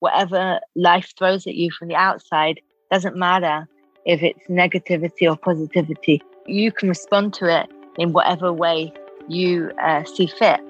whatever life throws at you from the outside doesn't matter if it's negativity or positivity. You can respond to it in whatever way you uh, see fit.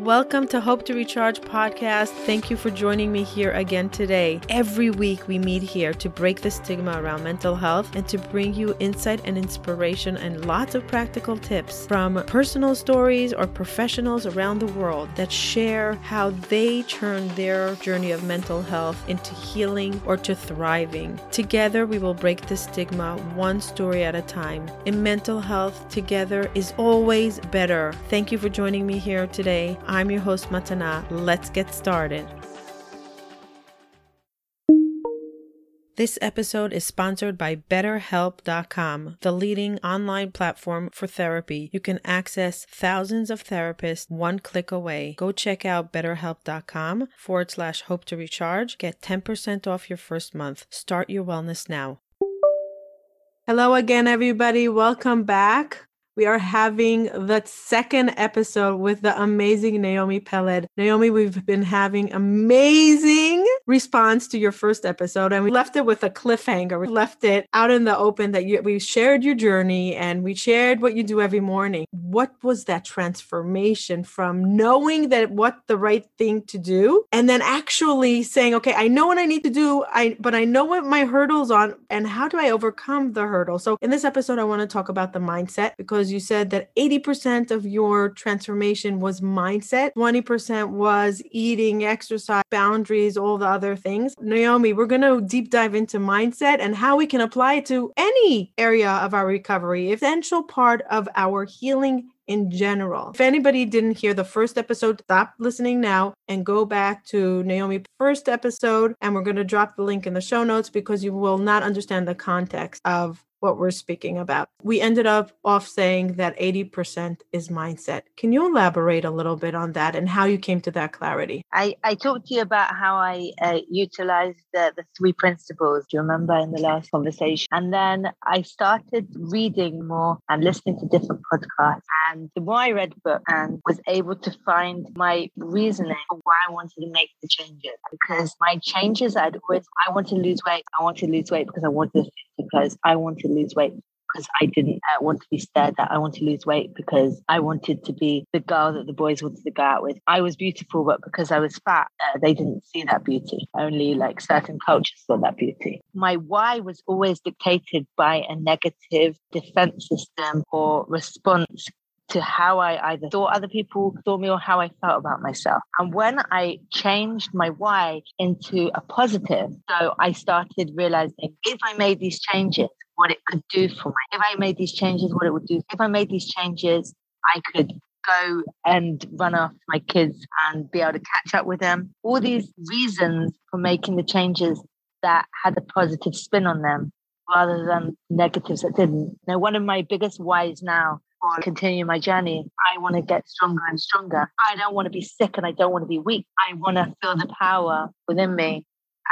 Welcome to Hope to Recharge podcast. Thank you for joining me here again today. Every week we meet here to break the stigma around mental health and to bring you insight and inspiration and lots of practical tips from personal stories or professionals around the world that share how they turn their journey of mental health into healing or to thriving. Together we will break the stigma one story at a time. In mental health, together is always better. Thank you for joining me here today. I'm your host, Matana. Let's get started. This episode is sponsored by BetterHelp.com, the leading online platform for therapy. You can access thousands of therapists one click away. Go check out BetterHelp.com forward slash hope to recharge. Get 10% off your first month. Start your wellness now. Hello again, everybody. Welcome back we are having the second episode with the amazing Naomi Peled. Naomi, we've been having amazing response to your first episode, and we left it with a cliffhanger. We left it out in the open that you, we shared your journey and we shared what you do every morning. What was that transformation from knowing that what the right thing to do, and then actually saying, "Okay, I know what I need to do, I but I know what my hurdles on, and how do I overcome the hurdle?" So in this episode, I want to talk about the mindset because you said that 80% of your transformation was mindset, 20% was eating, exercise, boundaries, all the other things. Naomi, we're going to deep dive into mindset and how we can apply it to any area of our recovery, essential part of our healing in general. If anybody didn't hear the first episode, stop listening now and go back to Naomi's first episode. And we're going to drop the link in the show notes because you will not understand the context of what we're speaking about. We ended up off saying that 80% is mindset. Can you elaborate a little bit on that and how you came to that clarity? I, I talked to you about how I uh, utilized the, the three principles. Do you remember in the last conversation? And then I started reading more and listening to different podcasts. And the more I read book and was able to find my reasoning for why I wanted to make the changes. Because my changes, I'd always, I want to lose weight. I want to lose weight because I want to because I want to lose weight because I didn't uh, want to be stared at. I want to lose weight because I wanted to be the girl that the boys wanted to go out with. I was beautiful, but because I was fat, uh, they didn't see that beauty. Only like certain cultures saw that beauty. My why was always dictated by a negative defense system or response to how I either thought other people saw me or how I felt about myself. And when I changed my why into a positive, so I started realizing if I made these changes, what it could do for me. If I made these changes, what it would do. If I made these changes, I could go and run after my kids and be able to catch up with them. All these reasons for making the changes that had a positive spin on them rather than negatives that didn't. Now, one of my biggest whys now or continue my journey. I want to get stronger and stronger. I don't want to be sick and I don't want to be weak. I want to feel the power within me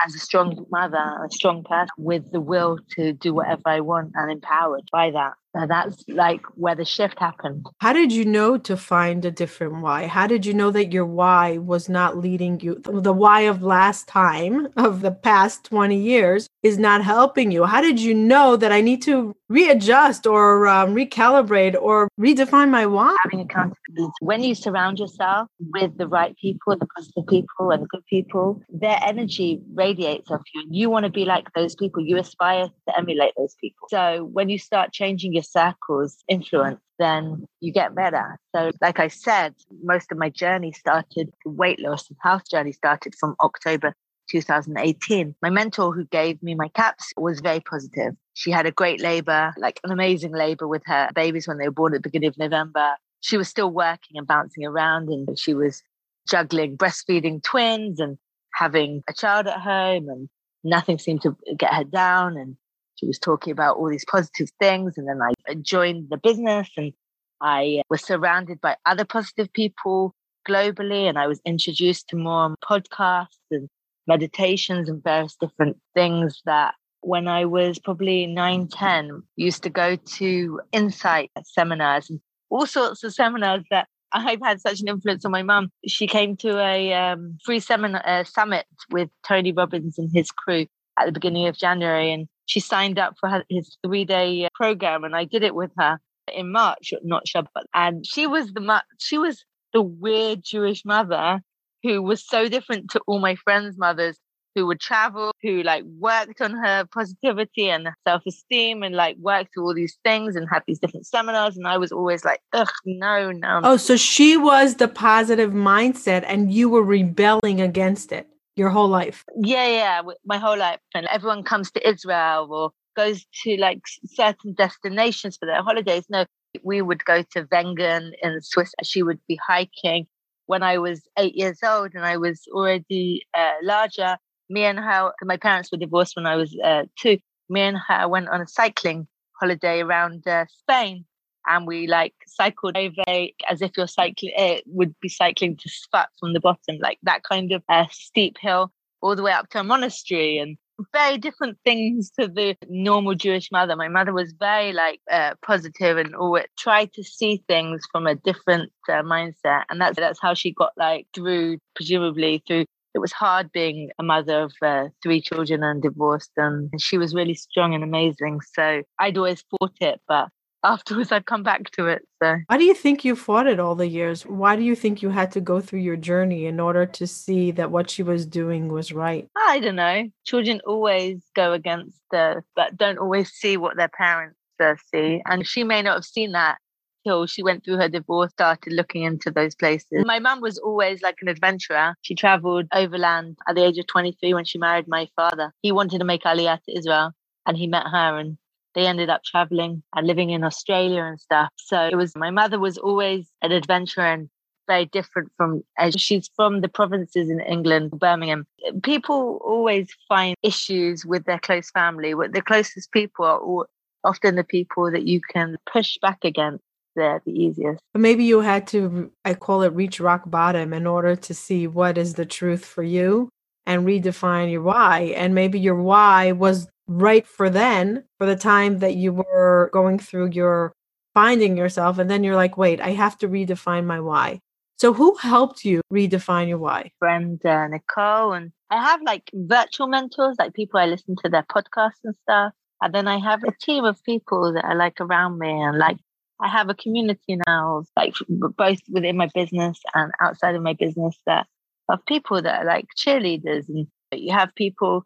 as a strong mother, a strong person with the will to do whatever I want and empowered by that. So that's like where the shift happened. How did you know to find a different why? How did you know that your why was not leading you? The why of last time, of the past 20 years, is not helping you. How did you know that I need to readjust or um, recalibrate or redefine my why? Having accountability. When you surround yourself with the right people, the positive people, and the good people, their energy radiates off you. And you want to be like those people. You aspire to emulate those people. So when you start changing your circles influence, then you get better. So, like I said, most of my journey started, weight loss and health journey started from October 2018. My mentor who gave me my caps was very positive. She had a great labor, like an amazing labor with her babies when they were born at the beginning of November. She was still working and bouncing around and she was juggling breastfeeding twins and having a child at home and nothing seemed to get her down and she was talking about all these positive things. And then I uh, joined the business and I uh, was surrounded by other positive people globally. And I was introduced to more podcasts and meditations and various different things that when I was probably 9, 10, used to go to insight seminars and all sorts of seminars that I've had such an influence on my mum. She came to a um, free seminar uh, summit with Tony Robbins and his crew at the beginning of January, and she signed up for her, his three day program, and I did it with her in March, not Shabbat. And she was the she was the weird Jewish mother who was so different to all my friends' mothers who would travel, who like worked on her positivity and self esteem and like worked through all these things and had these different seminars. And I was always like, ugh, no, no. Oh, so she was the positive mindset and you were rebelling against it your whole life. Yeah, yeah, my whole life. And everyone comes to Israel or goes to like certain destinations for their holidays. No, we would go to Wengen in Swiss. She would be hiking. When I was eight years old and I was already uh, larger, me and her, my parents were divorced when I was uh, two. Me and her went on a cycling holiday around uh, Spain, and we like cycled over as if you're cycling. It would be cycling to Sfat from the bottom, like that kind of uh, steep hill, all the way up to a monastery, and very different things to the normal Jewish mother. My mother was very like uh, positive and always tried to see things from a different uh, mindset, and that's that's how she got like through, presumably through it was hard being a mother of uh, three children and divorced. And she was really strong and amazing. So i'd always fought it but afterwards i'd come back to it so why do you think you fought it all the years why do you think you had to go through your journey in order to see that what she was doing was right i don't know children always go against the but don't always see what their parents uh, see and she may not have seen that till she went through her divorce, started looking into those places. My mum was always like an adventurer. She traveled overland at the age of 23 when she married my father. He wanted to make Aliyah to Israel and he met her and they ended up traveling and living in Australia and stuff. So it was my mother was always an adventurer and very different from uh, she's from the provinces in England, Birmingham. People always find issues with their close family. The closest people are often the people that you can push back against there the easiest. Maybe you had to, I call it reach rock bottom in order to see what is the truth for you and redefine your why. And maybe your why was right for then, for the time that you were going through your finding yourself. And then you're like, wait, I have to redefine my why. So, who helped you redefine your why? Friend uh, Nicole. And I have like virtual mentors, like people I listen to their podcasts and stuff. And then I have a team of people that are like around me and like I have a community now, like both within my business and outside of my business, that of people that are like cheerleaders, and you have people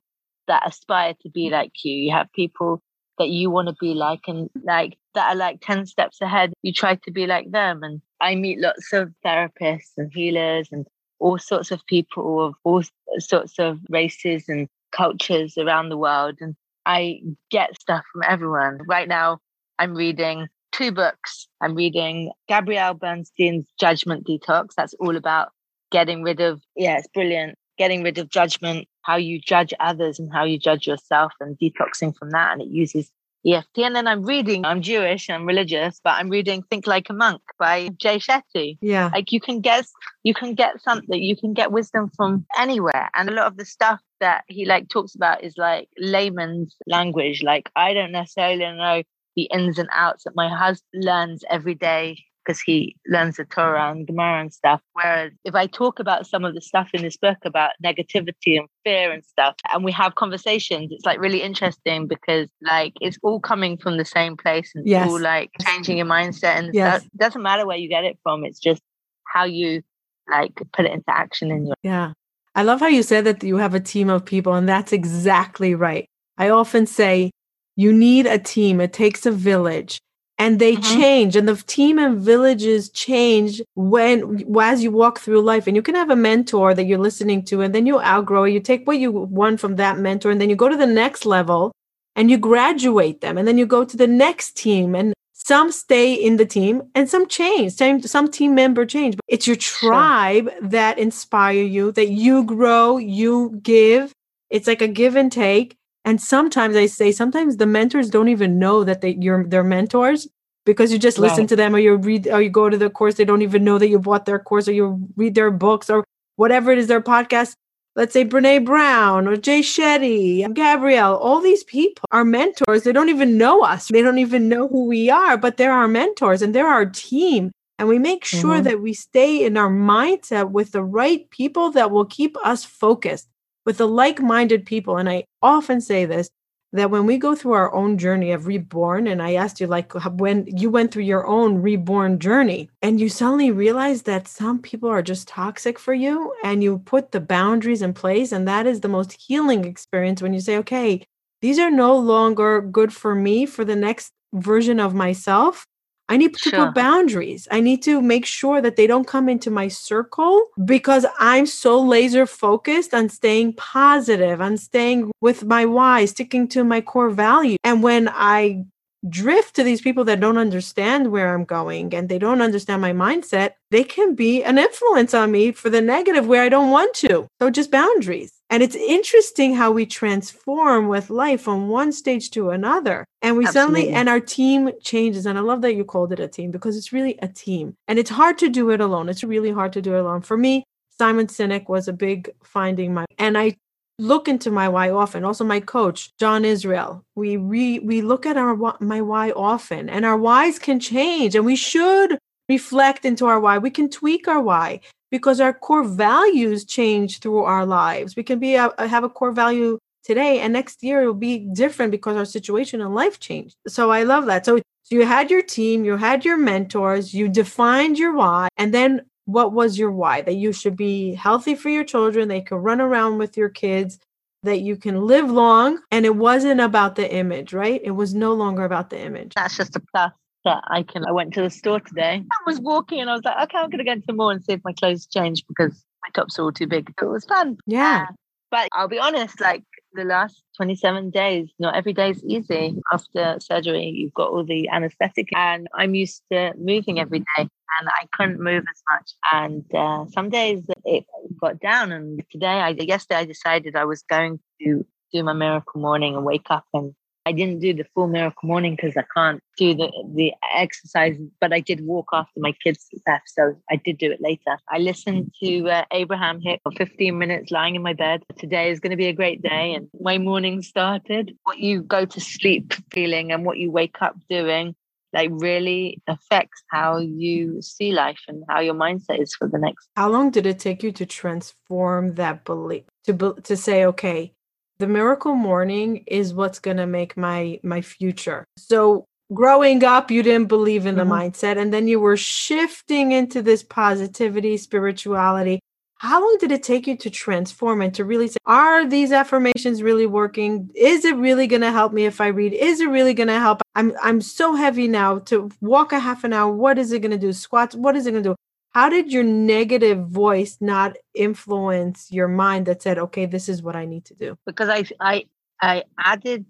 that aspire to be mm. like you. You have people that you want to be like, and like that are like ten steps ahead. You try to be like them, and I meet lots of therapists and healers and all sorts of people of all sorts of races and cultures around the world, and I get stuff from everyone. Right now, I'm reading two books. I'm reading Gabrielle Bernstein's Judgment Detox. That's all about getting rid of, yeah, it's brilliant. Getting rid of judgment, how you judge others and how you judge yourself and detoxing from that. And it uses EFT. And then I'm reading, I'm Jewish, I'm religious, but I'm reading Think Like a Monk by Jay Shetty. Yeah. Like you can get, you can get something, you can get wisdom from anywhere. And a lot of the stuff that he like talks about is like layman's language. Like I don't necessarily know the ins and outs that my husband learns every day because he learns the Torah and Gemara and stuff. Whereas if I talk about some of the stuff in this book about negativity and fear and stuff, and we have conversations, it's like really interesting because like it's all coming from the same place and yes. all like changing your mindset and yes. it doesn't matter where you get it from. It's just how you like put it into action in your yeah. I love how you said that you have a team of people, and that's exactly right. I often say you need a team. It takes a village. And they mm-hmm. change, and the team and villages change when as you walk through life. And you can have a mentor that you're listening to, and then you outgrow. You take what you want from that mentor, and then you go to the next level, and you graduate them, and then you go to the next team, and some stay in the team and some change some, some team member change but it's your tribe sure. that inspire you that you grow you give it's like a give and take and sometimes I say, sometimes the mentors don't even know that they you're their mentors because you just right. listen to them or you read or you go to the course. They don't even know that you bought their course or you read their books or whatever it is, their podcast. Let's say Brene Brown or Jay Shetty, Gabrielle, all these people are mentors. They don't even know us. They don't even know who we are, but they're our mentors and they're our team. and we make sure mm-hmm. that we stay in our mindset with the right people that will keep us focused with the like-minded people and i often say this that when we go through our own journey of reborn and i asked you like when you went through your own reborn journey and you suddenly realize that some people are just toxic for you and you put the boundaries in place and that is the most healing experience when you say okay these are no longer good for me for the next version of myself I need to sure. put boundaries. I need to make sure that they don't come into my circle because I'm so laser focused on staying positive, on staying with my why, sticking to my core value. And when I drift to these people that don't understand where I'm going and they don't understand my mindset, they can be an influence on me for the negative where I don't want to. So just boundaries. And it's interesting how we transform with life from one stage to another. And we Absolutely. suddenly, and our team changes. And I love that you called it a team because it's really a team. And it's hard to do it alone. It's really hard to do it alone. For me, Simon Sinek was a big finding my, and I look into my why often. Also, my coach, John Israel, we re, we look at our my why often, and our whys can change, and we should reflect into our why. We can tweak our why because our core values change through our lives. We can be a, have a core value today, and next year it will be different because our situation in life changed. So I love that. So you had your team, you had your mentors, you defined your why, and then what was your why? That you should be healthy for your children, they could run around with your kids, that you can live long. And it wasn't about the image, right? It was no longer about the image. That's just a plus that I can. I went to the store today. I was walking and I was like, okay, I'm going to go into the mall and see if my clothes change because my tops are all too big. It was fun. Yeah. But I'll be honest, like the last 27 days, not every day is easy. After surgery, you've got all the anesthetic, and I'm used to moving every day, and I couldn't move as much. And uh, some days it got down, and today, I yesterday, I decided I was going to do my miracle morning and wake up and I didn't do the full miracle morning because I can't do the, the exercise, but I did walk after my kids left. So I did do it later. I listened to uh, Abraham Hicks for 15 minutes lying in my bed. Today is going to be a great day. And my morning started. What you go to sleep feeling and what you wake up doing like really affects how you see life and how your mindset is for the next. How long did it take you to transform that belief to to say, okay, the miracle morning is what's going to make my my future. So growing up you didn't believe in the mm-hmm. mindset and then you were shifting into this positivity spirituality. How long did it take you to transform and to really say are these affirmations really working? Is it really going to help me if i read? Is it really going to help? I'm i'm so heavy now to walk a half an hour. What is it going to do? Squats what is it going to do how did your negative voice not influence your mind that said okay this is what i need to do because i i i added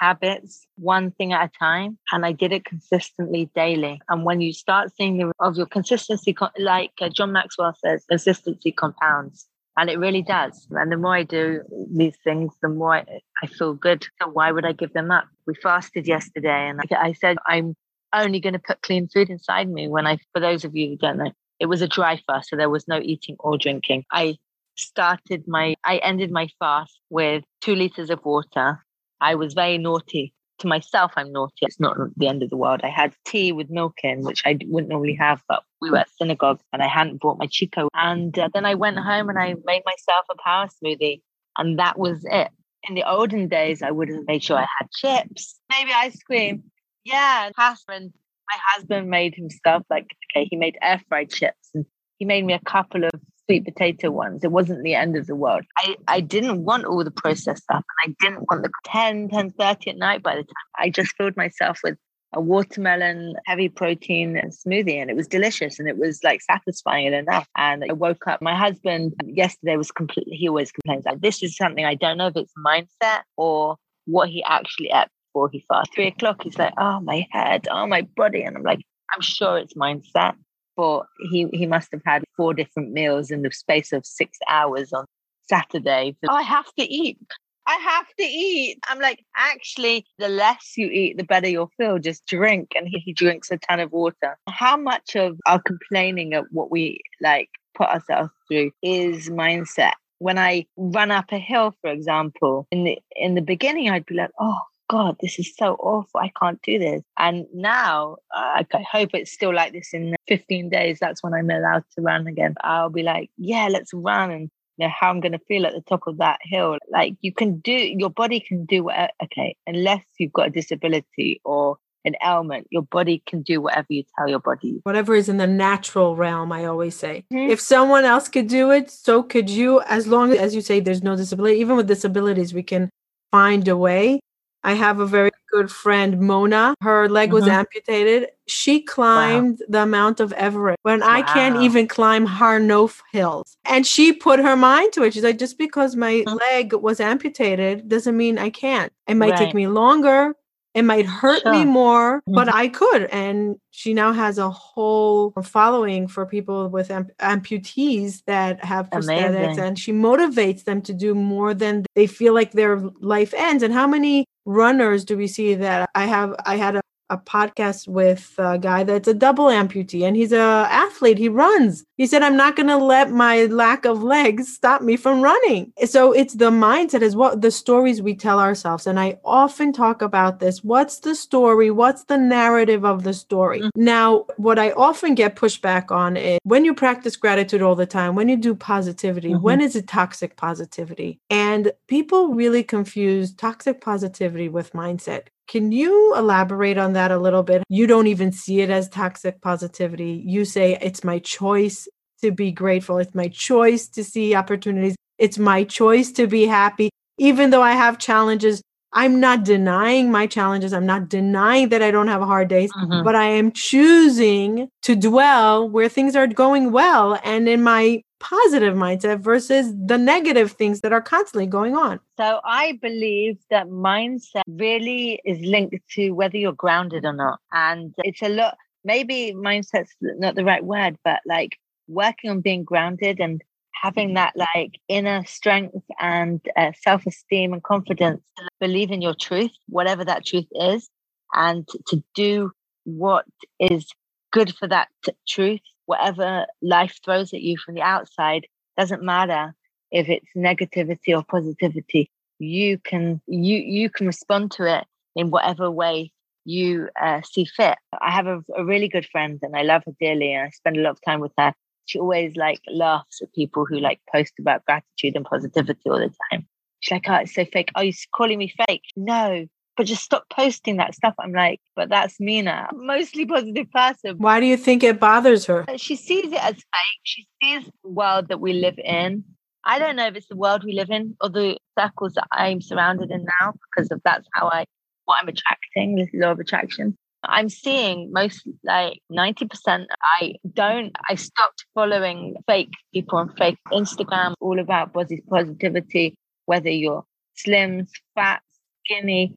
habits one thing at a time and i did it consistently daily and when you start seeing the of your consistency like uh, john maxwell says consistency compounds and it really does. And the more I do these things, the more I, I, feel good. So why would I give them up? We fasted yesterday, and I, I said I'm only going to put clean food inside me. When I, for those of you who don't know, it was a dry fast, so there was no eating or drinking. I started my, I ended my fast with two liters of water. I was very naughty. To myself, I'm naughty. It's not the end of the world. I had tea with milk in, which I wouldn't normally have, but we were at synagogue and I hadn't brought my Chico. And uh, then I went home and I made myself a power smoothie, and that was it. In the olden days, I would have made sure I had chips, maybe ice cream. Yeah, pasta and my husband made himself like okay, he made air fried chips and he made me a couple of sweet potato ones. It wasn't the end of the world. I, I didn't want all the processed stuff and I didn't want the 10, 10 30 at night by the time. I just filled myself with a watermelon heavy protein smoothie and it was delicious and it was like satisfying enough and i woke up my husband yesterday was completely he always complains like this is something i don't know if it's mindset or what he actually ate before he fast. Three o'clock, he's like, oh, my head, oh, my body. And I'm like, I'm sure it's mindset. But he, he must have had four different meals in the space of six hours on Saturday. Oh, I have to eat. I have to eat. I'm like, actually, the less you eat, the better you'll feel. Just drink. And he, he drinks a ton of water. How much of our complaining at what we like put ourselves through is mindset? When I run up a hill, for example, in the in the beginning, I'd be like, oh, God, this is so awful. I can't do this. And now uh, I hope it's still like this in 15 days. That's when I'm allowed to run again. I'll be like, yeah, let's run. And you know, how I'm going to feel at the top of that hill. Like you can do, your body can do whatever, okay, unless you've got a disability or an ailment, your body can do whatever you tell your body. Whatever is in the natural realm, I always say. Mm-hmm. If someone else could do it, so could you, as long as, as you say, there's no disability. Even with disabilities, we can find a way. I have a very good friend, Mona. Her leg was mm-hmm. amputated. She climbed wow. the Mount of Everest when wow. I can't even climb Harnof hills. And she put her mind to it. She's like, just because my mm-hmm. leg was amputated doesn't mean I can't. It might right. take me longer, it might hurt sure. me more, mm-hmm. but I could. And she now has a whole following for people with amp- amputees that have prosthetics, Amazing. and she motivates them to do more than they feel like their life ends. And how many runners do we see that I have? I had a a podcast with a guy that's a double amputee and he's a athlete. He runs. He said i'm not going to let my lack of legs stop me from running. So it's the mindset is what the stories we tell ourselves. And i often talk about this. What's the story? What's the narrative of the story? Mm-hmm. now what i often get pushback on is when you practice gratitude all the time when you do positivity mm-hmm. when is it toxic positivity? And people really confuse toxic positivity with mindset can you elaborate on that a little bit? You don't even see it as toxic positivity. You say it's my choice to be grateful. It's my choice to see opportunities. It's my choice to be happy. Even though I have challenges, I'm not denying my challenges. I'm not denying that I don't have hard days, mm-hmm. but I am choosing to dwell where things are going well and in my positive mindset versus the negative things that are constantly going on. So I believe that mindset really is linked to whether you're grounded or not. And it's a lot, maybe mindset's not the right word, but like working on being grounded and having that like inner strength and uh, self-esteem and confidence believe in your truth whatever that truth is and to do what is good for that t- truth whatever life throws at you from the outside doesn't matter if it's negativity or positivity you can you you can respond to it in whatever way you uh, see fit i have a, a really good friend and i love her dearly and i spend a lot of time with her she always like laughs at people who like post about gratitude and positivity all the time. She's like, oh, it's so fake. Are you calling me fake? No, but just stop posting that stuff. I'm like, but that's Mina, mostly positive person. Why do you think it bothers her? She sees it as fake. She sees the world that we live in. I don't know if it's the world we live in or the circles that I'm surrounded in now, because of that's how I what I'm attracting, this law of attraction. I'm seeing most like 90%. I don't, I stopped following fake people on fake Instagram, all about body positivity, whether you're slim, fat, skinny,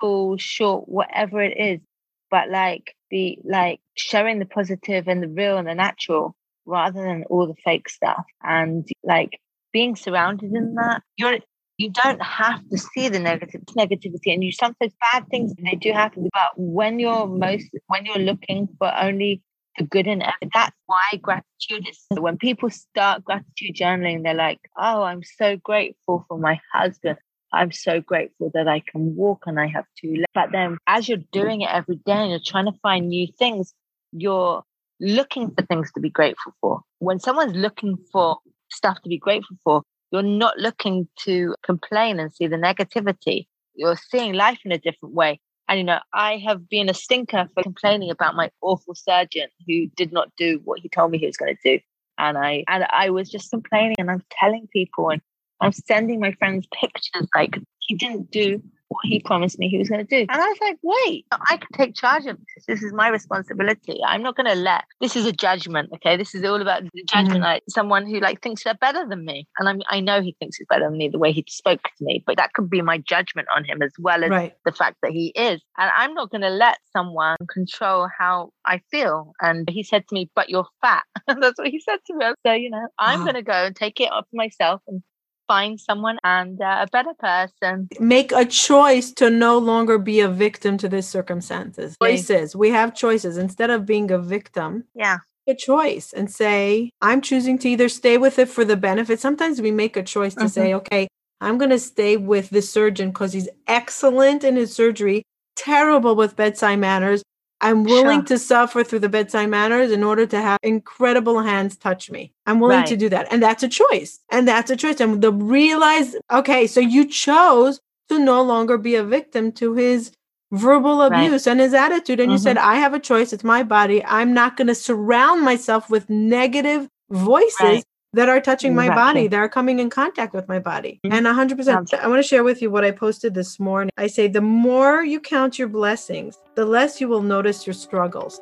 tall, short, whatever it is. But like the, like showing the positive and the real and the natural rather than all the fake stuff. And like being surrounded in that, you're, you don't have to see the negative negativity and you sometimes bad things they do happen but when you're most when you're looking for only the good in it that's why gratitude is when people start gratitude journaling they're like oh i'm so grateful for my husband i'm so grateful that i can walk and i have two legs but then as you're doing it every day and you're trying to find new things you're looking for things to be grateful for when someone's looking for stuff to be grateful for you're not looking to complain and see the negativity. You're seeing life in a different way. And, you know, I have been a stinker for complaining about my awful surgeon who did not do what he told me he was going to do. And I, and I was just complaining and I'm telling people and I'm sending my friends pictures like he didn't do what he promised me he was going to do. And I was like, wait, I can take charge of this. This is my responsibility. I'm not going to let this is a judgment. Okay. This is all about the judgment. Mm-hmm. Like someone who like thinks they're better than me. And I'm, I know he thinks he's better than me the way he spoke to me, but that could be my judgment on him as well as right. the fact that he is. And I'm not going to let someone control how I feel. And he said to me, but you're fat. That's what he said to me. So, you know, I'm going to go and take it up myself and find someone and uh, a better person. Make a choice to no longer be a victim to these circumstances. Choices. We have choices instead of being a victim. Yeah. A choice and say, I'm choosing to either stay with it for the benefit. Sometimes we make a choice to mm-hmm. say, okay, I'm going to stay with this surgeon because he's excellent in his surgery, terrible with bedside manners. I'm willing sure. to suffer through the bedside manners in order to have incredible hands touch me. I'm willing right. to do that. And that's a choice. And that's a choice. And the realize, okay, so you chose to no longer be a victim to his verbal abuse right. and his attitude. And mm-hmm. you said, mm-hmm. I have a choice. It's my body. I'm not going to surround myself with negative voices right that are touching my body, that are coming in contact with my body. Mm-hmm. And 100%. I want to share with you what I posted this morning. I say, the more you count your blessings, the less you will notice your struggles.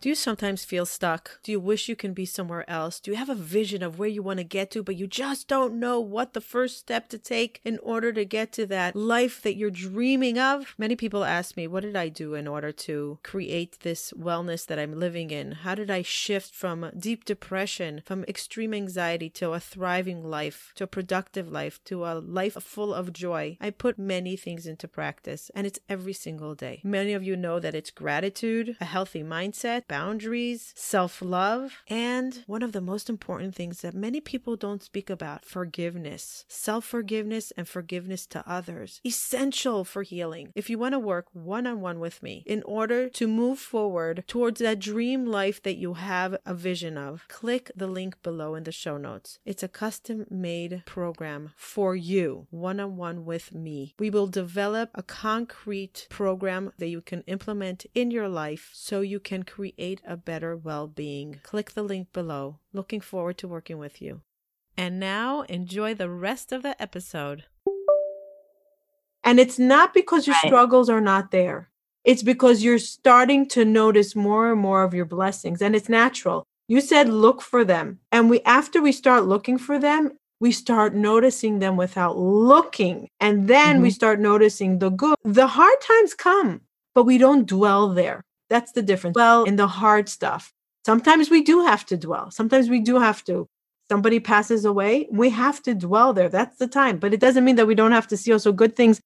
Do you sometimes feel stuck? Do you wish you can be somewhere else? Do you have a vision of where you want to get to, but you just don't know what the first step to take in order to get to that life that you're dreaming of? Many people ask me, What did I do in order to create this wellness that I'm living in? How did I shift from deep depression, from extreme anxiety to a thriving life, to a productive life, to a life full of joy? I put many things into practice, and it's every single day. Many of you know that it's gratitude, a healthy mindset boundaries, self love, and one of the most important things that many people don't speak about forgiveness. Self forgiveness and forgiveness to others. Essential for healing. If you want to work one on one with me in order to move forward towards that dream life that you have a vision of, click the link below in the show notes. It's a custom made program for you, one on one with me. We will develop a concrete program that you can implement in your life so you can create create a better well being. Click the link below. Looking forward to working with you. And now enjoy the rest of the episode. And it's not because your struggles are not there. It's because you're starting to notice more and more of your blessings and it's natural. You said look for them. And we after we start looking for them, we start noticing them without looking. And then mm-hmm. we start noticing the good. The hard times come, but we don't dwell there. That's the difference. Well, in the hard stuff, sometimes we do have to dwell. Sometimes we do have to. Somebody passes away, we have to dwell there. That's the time. But it doesn't mean that we don't have to see also good things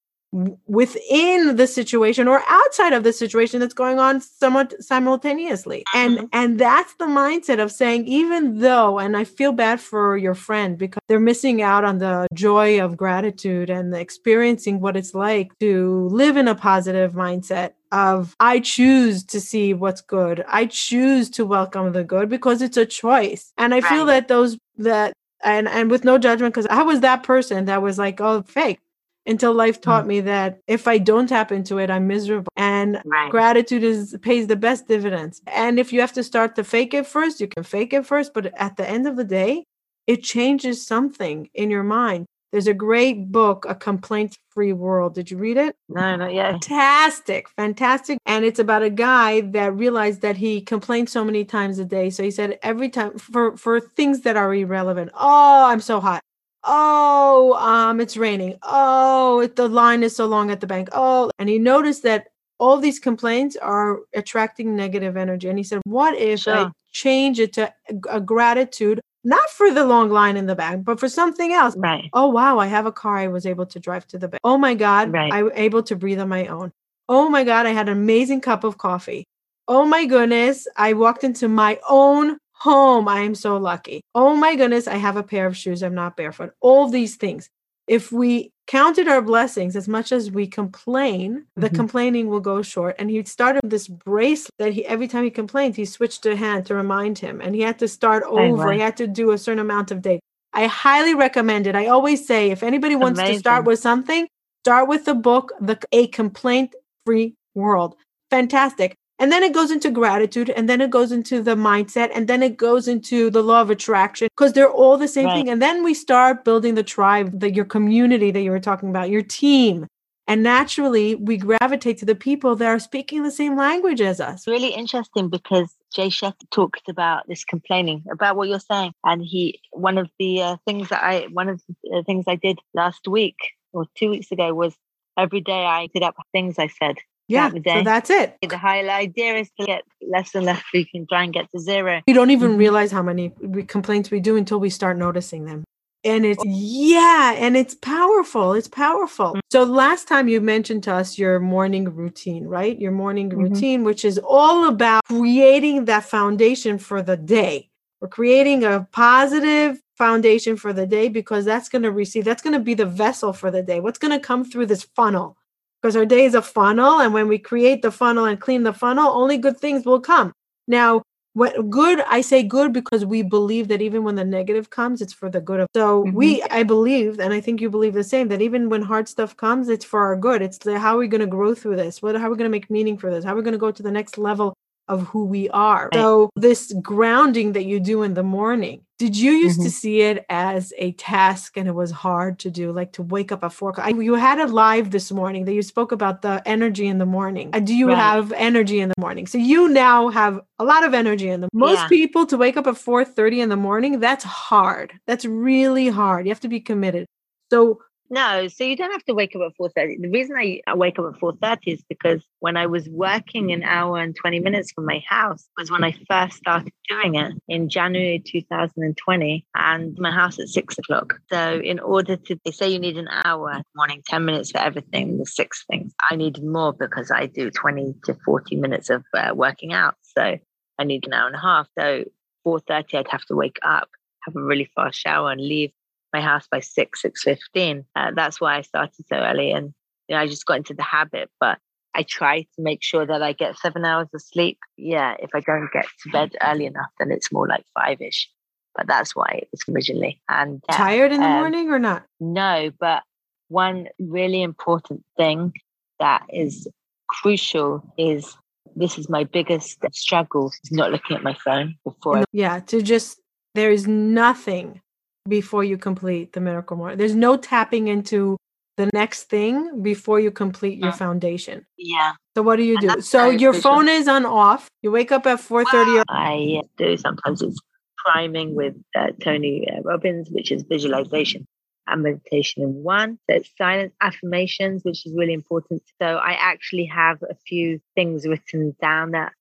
within the situation or outside of the situation that's going on somewhat simultaneously and mm-hmm. and that's the mindset of saying even though and i feel bad for your friend because they're missing out on the joy of gratitude and experiencing what it's like to live in a positive mindset of I choose to see what's good. I choose to welcome the good because it's a choice. And I right. feel that those that and and with no judgment because I was that person that was like, oh, fake until life taught mm. me that if I don't tap into it, I'm miserable. And right. gratitude is pays the best dividends. And if you have to start to fake it first, you can fake it first. But at the end of the day, it changes something in your mind. There's a great book, A Complaint Free World. Did you read it? No, not yet. Fantastic, fantastic. And it's about a guy that realized that he complained so many times a day. So he said every time for for things that are irrelevant. Oh, I'm so hot. Oh, um, it's raining. Oh, it, the line is so long at the bank. Oh, and he noticed that all these complaints are attracting negative energy. And he said, What if sure. I change it to a, a gratitude not for the long line in the back, but for something else. Right. Oh wow, I have a car I was able to drive to the bank. Oh my God, right. I was able to breathe on my own. Oh my God, I had an amazing cup of coffee. Oh my goodness, I walked into my own home. I am so lucky. Oh my goodness, I have a pair of shoes. I'm not barefoot. All these things. If we counted our blessings as much as we complain, the mm-hmm. complaining will go short. And he started this bracelet that he every time he complained, he switched a hand to remind him. And he had to start over. He had to do a certain amount of days. I highly recommend it. I always say if anybody wants Amazing. to start with something, start with the book, The A Complaint Free World. Fantastic. And then it goes into gratitude, and then it goes into the mindset, and then it goes into the law of attraction because they're all the same right. thing. And then we start building the tribe, that your community that you were talking about, your team. And naturally, we gravitate to the people that are speaking the same language as us. Really interesting because Jay Shetty talked about this complaining about what you're saying, and he one of the uh, things that I one of the things I did last week or two weeks ago was every day I did up things I said yeah, so that's it. The whole idea is to get less and less. We can try and get to zero. We don't even mm-hmm. realize how many complaints we do until we start noticing them. and it's yeah and it's powerful it's powerful mm-hmm. so last time you mentioned to us your morning routine right your morning mm-hmm. routine which is all about creating that foundation for the day we're creating a positive foundation for the day because that's going to receive that's going to be the vessel for the day what's going to come through this funnel because our day is a funnel and when we create the funnel and clean the funnel only good things will come. Now what good i say good because we believe that even when the negative comes it's for the good of so mm-hmm. we i believe and i think you believe the same that even when hard stuff comes it's for our good. It's the, how are we going to grow through this? What how are we going to make meaning for this? How are we going to go to the next level of who we are. So, this grounding that you do in the morning, did you used mm-hmm. to see it as a task and it was hard to do, like to wake up at four o'clock? You had a live this morning that you spoke about the energy in the morning. Do you right. have energy in the morning? So, you now have a lot of energy in the most yeah. people to wake up at 4 30 in the morning, that's hard. That's really hard. You have to be committed. So, no, so you don't have to wake up at 4.30. The reason I wake up at 4.30 is because when I was working an hour and 20 minutes from my house was when I first started doing it in January 2020 and my house at six o'clock. So in order to, they say you need an hour morning, 10 minutes for everything, the six things. I needed more because I do 20 to 40 minutes of uh, working out. So I need an hour and a half. So 4.30, I'd have to wake up, have a really fast shower and leave my house by six, six fifteen. Uh, that's why I started so early, and you know, I just got into the habit. But I try to make sure that I get seven hours of sleep. Yeah, if I don't get to bed early enough, then it's more like five ish. But that's why it was originally. And yeah, tired in the um, morning or not? No, but one really important thing that is crucial is this is my biggest struggle is not looking at my phone before. Yeah, to just there is nothing before you complete the miracle morning. There's no tapping into the next thing before you complete your foundation. Yeah. So what do you do? So your phone is on off. You wake up at 4:30. Well, I do sometimes it's priming with uh, Tony uh, Robbins, which is visualization and meditation in one. So it's silence affirmations, which is really important. So I actually have a few things written down that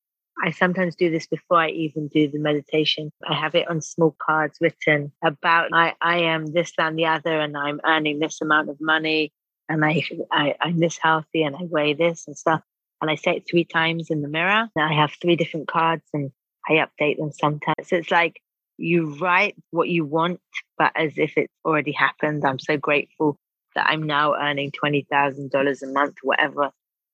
I sometimes do this before I even do the meditation. I have it on small cards written about I, I am this, and the other, and I'm earning this amount of money, and I, I I'm this healthy, and I weigh this and stuff. And I say it three times in the mirror. And I have three different cards, and I update them sometimes. So it's like you write what you want, but as if it's already happened. I'm so grateful that I'm now earning twenty thousand dollars a month, whatever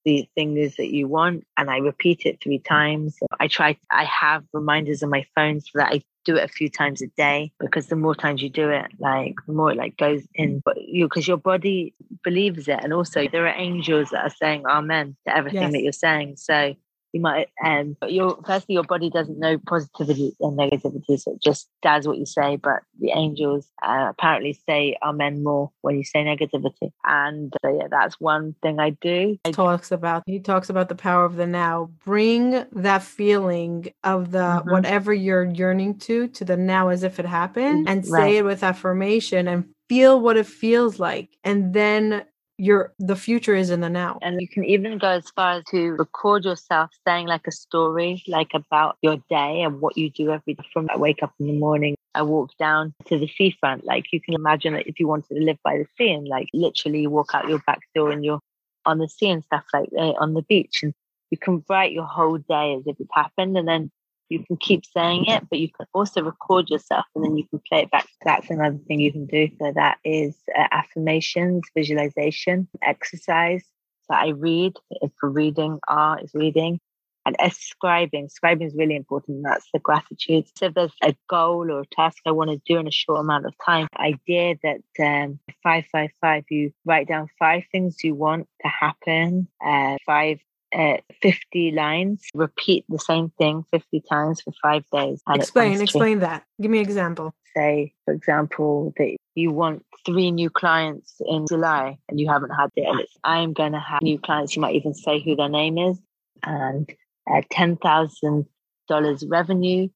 the thing is that you want and I repeat it three times. I try I have reminders on my phone so that I do it a few times a day because the more times you do it, like the more it like goes in mm. but you because your body believes it and also there are angels that are saying amen to everything yes. that you're saying. So you might um but your firstly your body doesn't know positivity and negativity so it just does what you say but the angels uh, apparently say amen more when you say negativity. And uh, yeah that's one thing i do. He talks about he talks about the power of the now. Bring that feeling of the mm-hmm. whatever you're yearning to to the now as if it happened and right. say it with affirmation and feel what it feels like. And then your the future is in the now. And you can even go as far as to record yourself saying like a story like about your day and what you do every day. From i wake up in the morning i walk down to the seafront. Like you can imagine that if you wanted to live by the sea and like literally walk out your back door and you're on the sea and stuff like that on the beach and you can write your whole day as if it happened. And then you can keep saying it, but you can also record yourself and then you can play it back. That's another thing you can do. So that is uh, affirmations, visualization, exercise. So I read. For reading, R is reading. And scribing. Scribing is really important. That's the gratitude. So if there's a goal or a task I want to do in a short amount of time, idea that um, 555, you write down five things you want to happen, uh, five uh, 50 lines, repeat the same thing 50 times for five days. Explain, explain that. Give me an example. Say, for example, that you want three new clients in July and you haven't had it. And it's, I'm going to have new clients. You might even say who their name is and uh, $10,000 revenue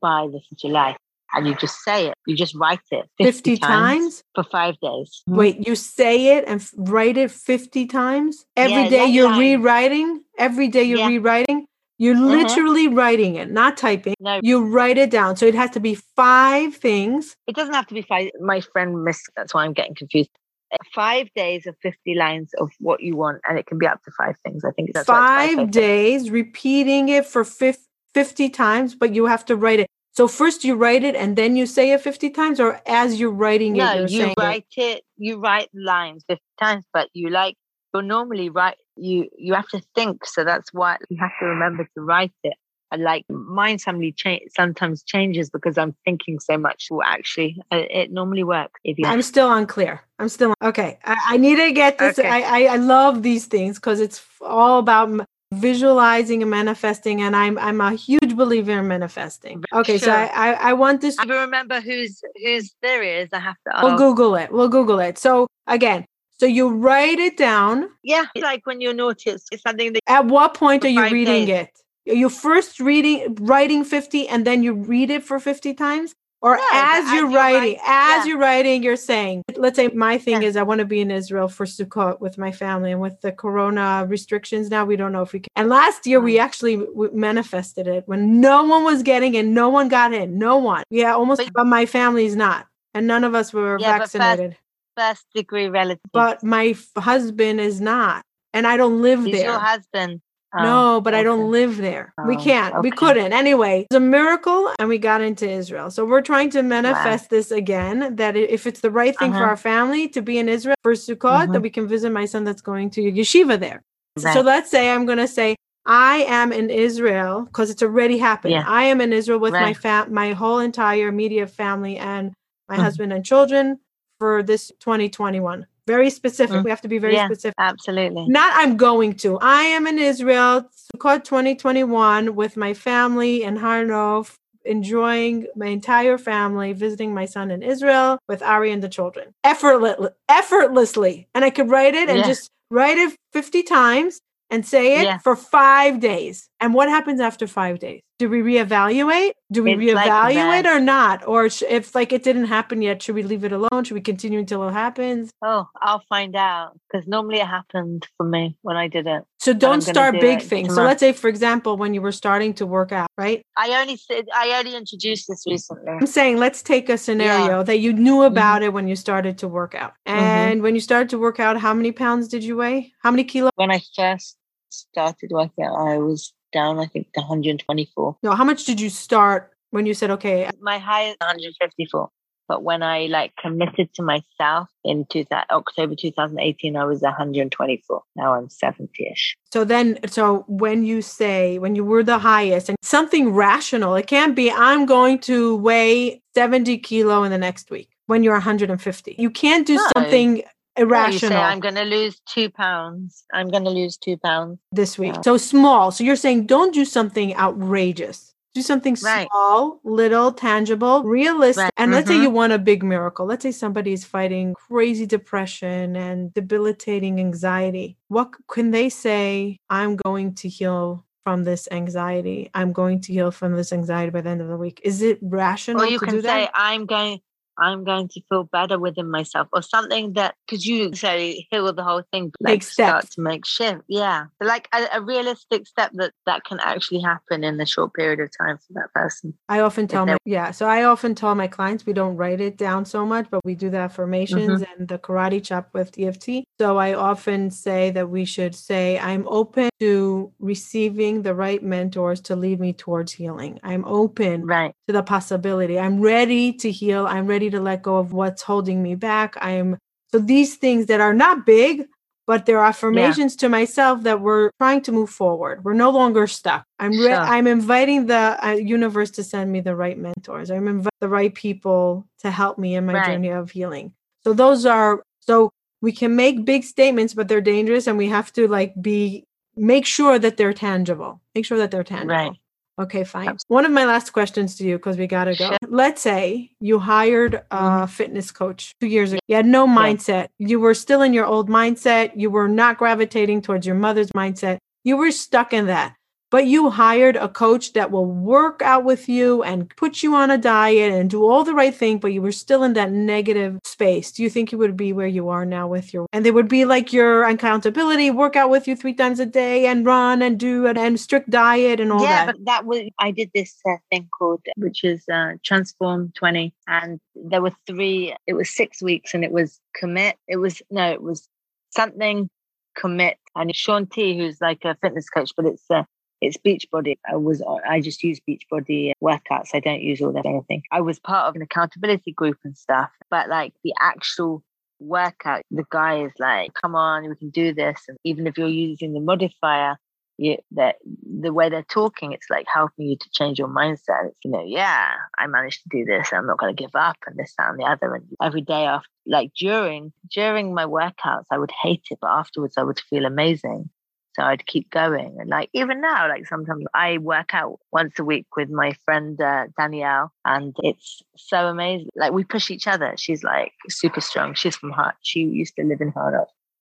by the July and you just say it. You just write it 50, 50 times, times, for five days. Wait, you say it and write it 50 times? Every yeah, day you're line. rewriting? Every day you're yeah. rewriting? You're Mhm. literally writing it, not typing. No, You write it down. So it has to be five things. it doesn't have to be five. My friend missed. That's why I'm getting confused. Uh, Five days of 50 lines of what you want, and it can be up to five things. I think that's five five days, repeating it for 50 times, but you have to write it. So first you write it and then you say it 50 times, or as you're writing it, No, you're you saying it? write it. You write lines 50 times, but you like you'll normally write. You you have to think. So that's why you have to remember to write it. And like mine, somebody change sometimes changes because I'm thinking so much. Well, actually, uh, it normally works if you. I'm still unclear. I'm still okay. I, I need to get this. Okay. I, I I love these things because it's all about m- visualizing and manifesting, and I'm I'm a huge believer in manifesting. Okay, so I, I I want this. I even remember whose whose theory is. I have to ask. We'll Google it. We'll Google it. So again, so you write it down. Yeah, like when you notice it's, something that At what point are you reading days. it? Are you first reading writing 50 and then you read it for 50 times? Or No, as you're you writing, as yeah. you're writing, you're saying, let's say my thing Yeah. is I want to be in Israel for Sukkot with my family and with the corona restrictions now, we don't know if we can. And last year we Mm. actually manifested it when no one was getting in, no one got in, no one. Yeah, almost, But- but my family's not. And none of us were Yeah, vaccinated. First degree relative. But my f- husband is not. And I don't live He's there. your husband. Oh, No, but I don't live there. we Oh, can't. We couldn't. Anyway, it's a miracle and we got into Israel. So we're trying to manifest this again that if it's the right thing for Uh-huh. our family to be in Israel for Sukkot, that Mhm. we can visit my son that's going to yeshiva there. So let's say I'm going to say, I am in Israel because it's already happened. Yeah. I am in Israel with my Right. fam, my whole entire media family and my Mhm. husband and children for this 2021. Very specific. Mm. We have to be very Yeah. specific. Absolutely. Not I'm going to. I am in Israel, Sukkot 2021, with my family in Harnov, enjoying my entire family, visiting my son in Israel with Ari and the children. Effortless, effortlessly. And I could write it and Yeah. just write it 50 times and say it Yeah. for five days. And what happens after five days? Do we reevaluate? Do we It's reevaluate that. or not? Or sh- if like it didn't happen yet, should we leave it alone? Should we continue until it happens? Oh, I'll find out because normally it happened for me when I did it. So don't start do big things. So let's say, for example, when you were starting to work out, right? I only said I only introduced this recently. I'm saying let's take a scenario that you knew mm-hmm. about it when you started to work out. Mm-hmm. And when you started to work out, how many pounds did you weigh? How many kilos? When I first started working out, I was down. I think to 124. No, how much did you start when you said, okay, My highest 154. But when I like committed to myself in 2000, October 2018, I was 124. Now I'm 70ish. so then, so when you say, when you were the highest and something rational, it can't be, I'm going to weigh 70 kilo in the next week when you're 150. You can't do No. something irrational. say I'm going to lose two pounds. I'm going to lose two pounds. this week. Yeah. So small. So you're saying don't do something outrageous. Do something Right. small, little, tangible, realistic. Right. And let's say you mm-hmm. want a big miracle. Let's say somebody is fighting crazy depression and debilitating anxiety. What can they say? I'm going to heal from this anxiety. I'm going to heal from this anxiety by the end of the week. Is it rational Or you can say, that? I'm going. I'm going to feel better within myself, or something that because you say heal the whole thing, like start to make shift. Yeah, So like a, a realistic step that that can actually happen in a short period of time for that person. I often tell my yeah, so I often tell my clients we don't write it down so much, but we do the affirmations Mm-hmm. and the karate chop with EFT. So I often say that we should say I'm open to receiving the right mentors to lead me towards healing. I'm open Right. to the possibility. I'm ready to heal. I'm ready to let go of what's holding me back. I'm so these things that are not big, but they're affirmations to myself that we're trying to move forward. We're no longer stuck. I'm re- Sure. I'm inviting the uh, universe to send me the right mentors. I'm inviting the right people to help me in my Right. journey of healing. So those are so we can make big statements, but they're dangerous, and we have to like be make sure that they're tangible. Make sure that they're tangible. Right. Okay, fine. One of my last questions to you, because we got to go. Sure. Let's say you hired a Mhm. fitness coach two years ago. You had no mindset. You were still in your old mindset. You were not gravitating towards your mother's mindset. You were stuck in that. But you hired a coach that will work out with you and put you on a diet and do all the right thing, but you were still in that negative space, do you think you would be where you are now with your, and they would be like your accountability, work out with you three times a day and run and do it and strict diet and all yeah, that? Yeah, but that was, I did this uh, thing called, which is uh, Transform 20. And there were three, it was six weeks and it was commit. It was, no, it was something commit. And Shaun T, who's like a fitness coach, but it's uh, it's Beachbody. I was I just use Beachbody workouts. I don't use all that anything. I was part of an accountability group and stuff, but like the actual workout, the guy is like, "Come on, we can do this." And even if you're using the modifier, you, that the way they're talking, it's like helping you to change your mindset. It's, you know, yeah, I managed to do this. I'm not going to give up, and this, that, and the other. And every day after, like during during my workouts, I would hate it, but afterwards, I would feel amazing. So I'd keep going. And like even now, like sometimes I work out once a week with my friend uh, Danielle, and it's so amazing. Like we push each other. She's like super strong. She's from Hart. She used to live in Hart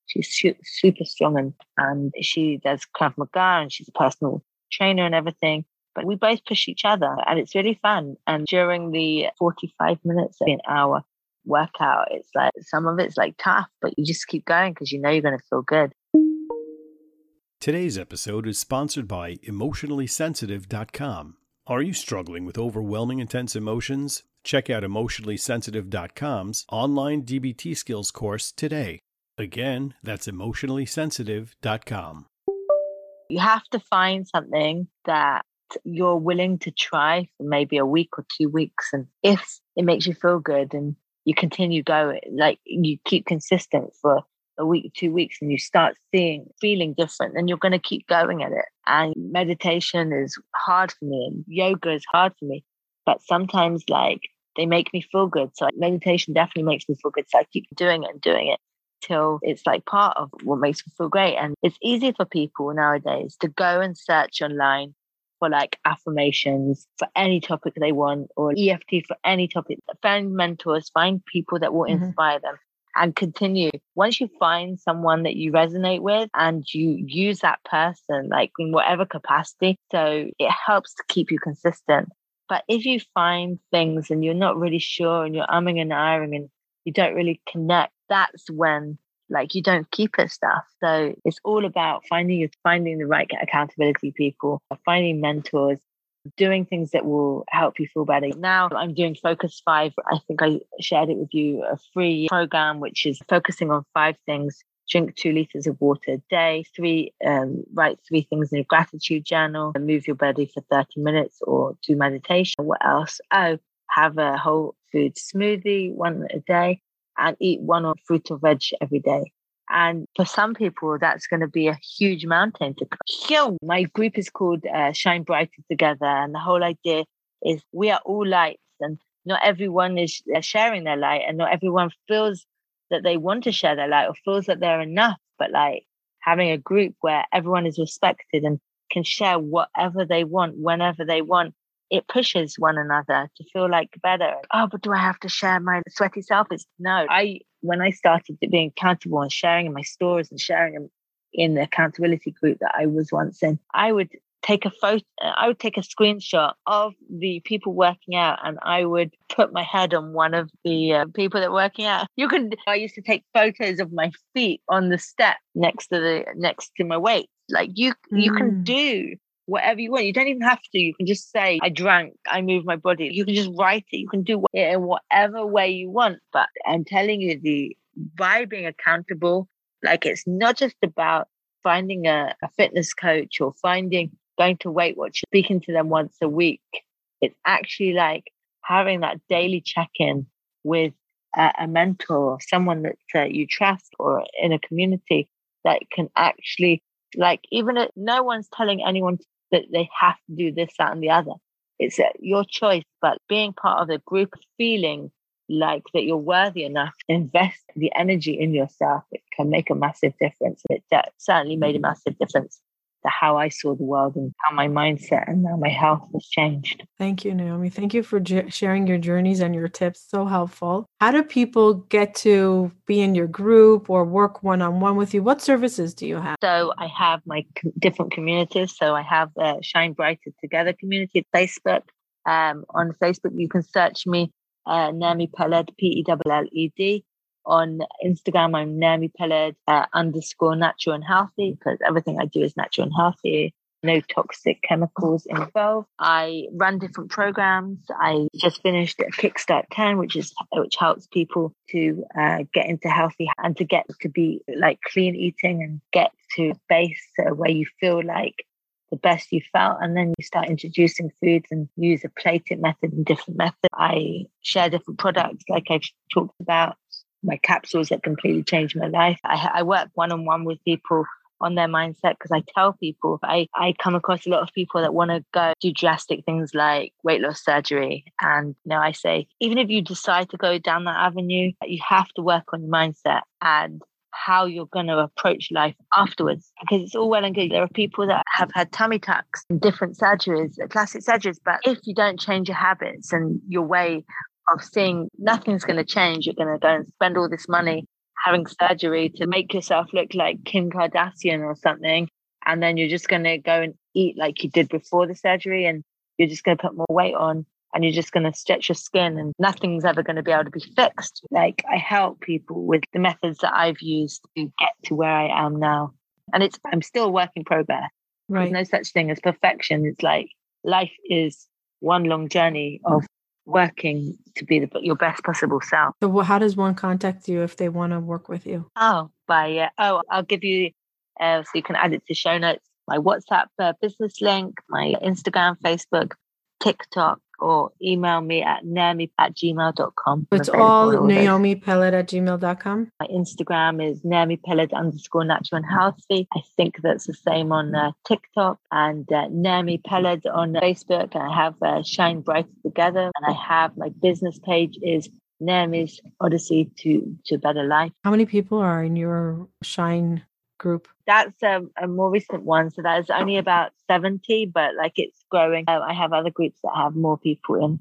She's super strong and, and she does Krav Maga and she's a personal trainer and everything. But we both push each other and it's really fun. And during the 45 minutes, an hour workout, it's like some of it's like tough, but you just keep going because you know you're going to feel good. Today's episode is sponsored by emotionallysensitive.com. Are you struggling with overwhelming intense emotions? Check out emotionallysensitive.com's online DBT skills course today. Again, that's emotionallysensitive.com. You have to find something that you're willing to try for maybe a week or two weeks. And if it makes you feel good and you continue going, like you keep consistent for a week, two weeks, and you start seeing, feeling different, then you're going to keep going at it. And meditation is hard for me, and yoga is hard for me. But sometimes, like, they make me feel good. So, like, meditation definitely makes me feel good. So, I keep doing it and doing it till it's like part of what makes me feel great. And it's easy for people nowadays to go and search online for like affirmations for any topic they want or EFT for any topic. Find mentors, find people that will mm-hmm. inspire them and continue. Once you find someone that you resonate with and you use that person, like in whatever capacity, so it helps to keep you consistent. But if you find things and you're not really sure and you're umming and ahhing and you don't really connect, that's when like you don't keep it stuff. So it's all about finding finding the right accountability people, finding mentors, doing things that will help you feel better. Now I'm doing Focus Five. I think I shared it with you, a free program which is focusing on five things. Drink two liters of water a day. Three, um, write three things in a gratitude journal. Move your body for 30 minutes or do meditation. What else? Oh, have a whole food smoothie, one a day and eat one or fruit or veg every day. And for some people, that's going to be a huge mountain to climb. My group is called uh, Shine Brighter Together. And the whole idea is we are all lights and not everyone is uh, sharing their light and not everyone feels that they want to share their light or feels that they're enough. But like having a group where everyone is respected and can share whatever they want, whenever they want, it pushes one another to feel like better. Oh, but do I have to share my sweaty selfies? No, I when I started being accountable and sharing in my stores and sharing them in the accountability group that I was once in, I would take a photo, I would take a screenshot of the people working out and I would put my head on one of the uh, people that were working out. You can, I used to take photos of my feet on the step next to the, next to my weight. Like you, mm. you can mm. do whatever you want. You don't even have to. You can just say, I drank, I moved my body. You can just write it. You can do it in whatever way you want. But I'm telling you, the by being accountable, like it's not just about finding a, a fitness coach or finding going to Weight Watch, speaking to them once a week. It's actually like having that daily check in with a, mentor or someone that uh, you trust or in a community that can actually like even if no one's telling anyone that they have to do this, that, and the other. It's uh, your choice, but being part of a group, feeling like that you're worthy enough invest the energy in yourself, it can make a massive difference. It certainly made a mm-hmm. massive difference how I saw the world and how my mindset and now my health has changed. Thank you, Naomi. Thank you for j- sharing your journeys and your tips. So helpful. How do people get to be in your group or work one on one with you? What services do you have? So I have my different communities. So I have the Shine Brighter Together community at Facebook. Um, on Facebook, you can search me, uh, Naomi Pelled, P E L L E D. On Instagram, I'm Naomi Pelled uh, underscore natural and healthy because everything I do is natural and healthy. No toxic chemicals involved. I run different programs. I just finished Kickstart 10, which is which helps people to uh, get into healthy and to get to be like clean eating and get to base uh, where you feel like the best you felt and then you start introducing foods and use a plated method and different methods i share different products like i've talked about my capsules that completely changed my life. I, I work one on one with people on their mindset because I tell people I, I come across a lot of people that want to go do drastic things like weight loss surgery. And you know, I say, even if you decide to go down that avenue, you have to work on your mindset and how you're going to approach life afterwards because it's all well and good. There are people that have had tummy tucks and different surgeries, classic surgeries, but if you don't change your habits and your way of seeing nothing's going to change. You're going to go and spend all this money having surgery to make yourself look like Kim Kardashian or something. And then you're just going to go and eat like you did before the surgery. And you're just going to put more weight on and you're just going to stretch your skin and nothing's ever going to be able to be fixed. Like I help people with the methods that I've used to get to where I am now. And it's, I'm still a work in progress. Right. There's no such thing as perfection. It's like life is one long journey of working to be the, your best possible self. So, how does one contact you if they want to work with you? Oh, by uh, oh, I'll give you uh, so you can add it to show notes. My WhatsApp uh, business link, my Instagram, Facebook, TikTok, or email me at naomi at gmail.com. It's all Naomi Pelled at gmail.com. My Instagram is Naomi Pelled underscore natural and healthy. I think that's the same on uh, TikTok and uh, Naomi Pelled on Facebook. I have uh, Shine Brighter Together and I have my business page is Naomi's Odyssey to, to Better Life. How many people are in your Shine group? That's a, a, more recent one. So that is only about 70, but like it's growing. Um, I have other groups that have more people in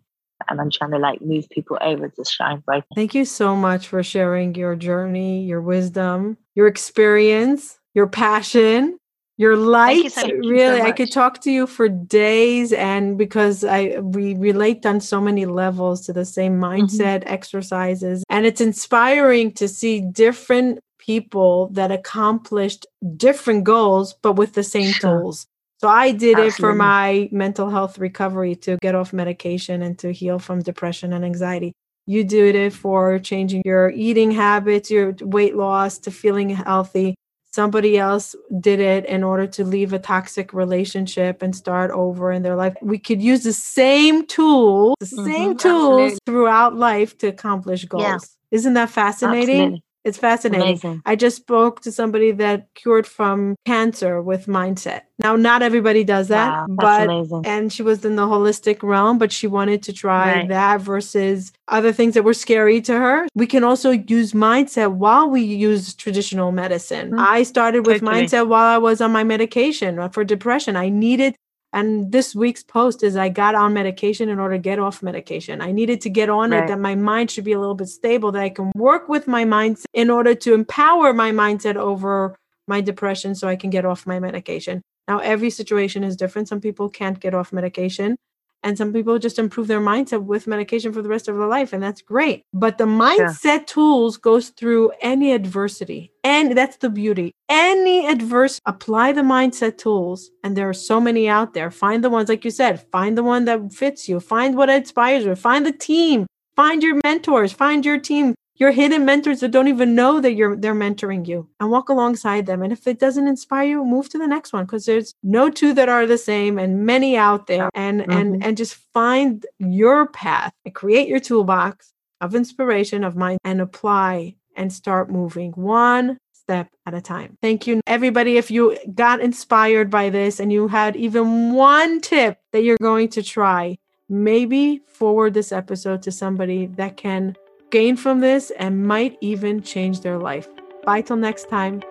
and I'm trying to like move people over to Shine Bright. Thank you so much for sharing your journey, your wisdom, your experience, your passion, your light. So, really, so I could talk to you for days, and because I we relate on so many levels to the same mm-hmm. mindset, mm-hmm. exercises, and it's inspiring to see different people that accomplished different goals, but with the same sure. tools. So I did Absolutely. it for my mental health recovery to get off medication and to heal from depression and anxiety. You did it for changing your eating habits, your weight loss to feeling healthy. Somebody else did it in order to leave a toxic relationship and start over in their life. We could use the same tools, the mm-hmm. same tools Absolutely. throughout life to accomplish goals. Yeah. Isn't that fascinating? Absolutely. It's fascinating. Amazing. I just spoke to somebody that cured from cancer with mindset. Now, not everybody does that, wow, but amazing. and she was in the holistic realm, but she wanted to try right. that versus other things that were scary to her. We can also use mindset while we use traditional medicine. Mm-hmm. I started with totally. mindset while I was on my medication for depression. I needed and this week's post is I got on medication in order to get off medication. I needed to get on right. it that my mind should be a little bit stable, that I can work with my mindset in order to empower my mindset over my depression so I can get off my medication. Now, every situation is different. Some people can't get off medication and some people just improve their mindset with medication for the rest of their life and that's great. But the mindset sure. tools goes through any adversity and that's the beauty. Any adverse apply the mindset tools and there are so many out there. Find the ones like you said find the one that fits you. Find what inspires you. Find the team. Find your mentors. Find your team your hidden mentors that don't even know that you're they're mentoring you and walk alongside them and if it doesn't inspire you move to the next one because there's no two that are the same and many out there and mm-hmm. and and just find your path and create your toolbox of inspiration of mind and apply and start moving one step at a time. Thank you, everybody. If you got inspired by this and you had even one tip that you're going to try, maybe forward this episode to somebody that can gain from this and might even change their life. Bye till next time.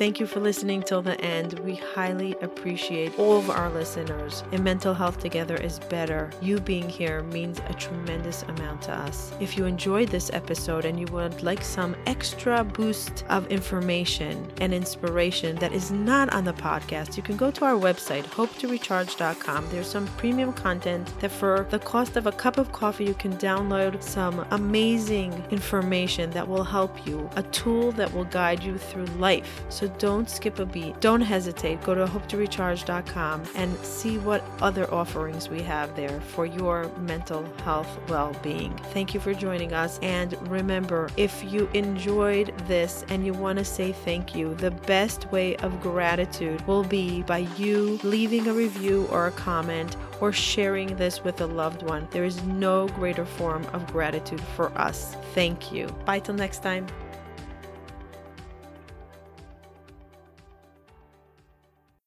Thank you for listening till the end. We highly appreciate all of our listeners. And mental health together is better. You being here means a tremendous amount to us. If you enjoyed this episode and you would like some extra boost of information and inspiration that is not on the podcast, you can go to our website, hopetorecharge.com. There's some premium content that for the cost of a cup of coffee, you can download some amazing information that will help you, a tool that will guide you through life. So don't skip a beat. Don't hesitate. Go to hopetorecharge.com and see what other offerings we have there for your mental health well being. Thank you for joining us. And remember, if you enjoyed this and you want to say thank you, the best way of gratitude will be by you leaving a review or a comment or sharing this with a loved one. There is no greater form of gratitude for us. Thank you. Bye till next time.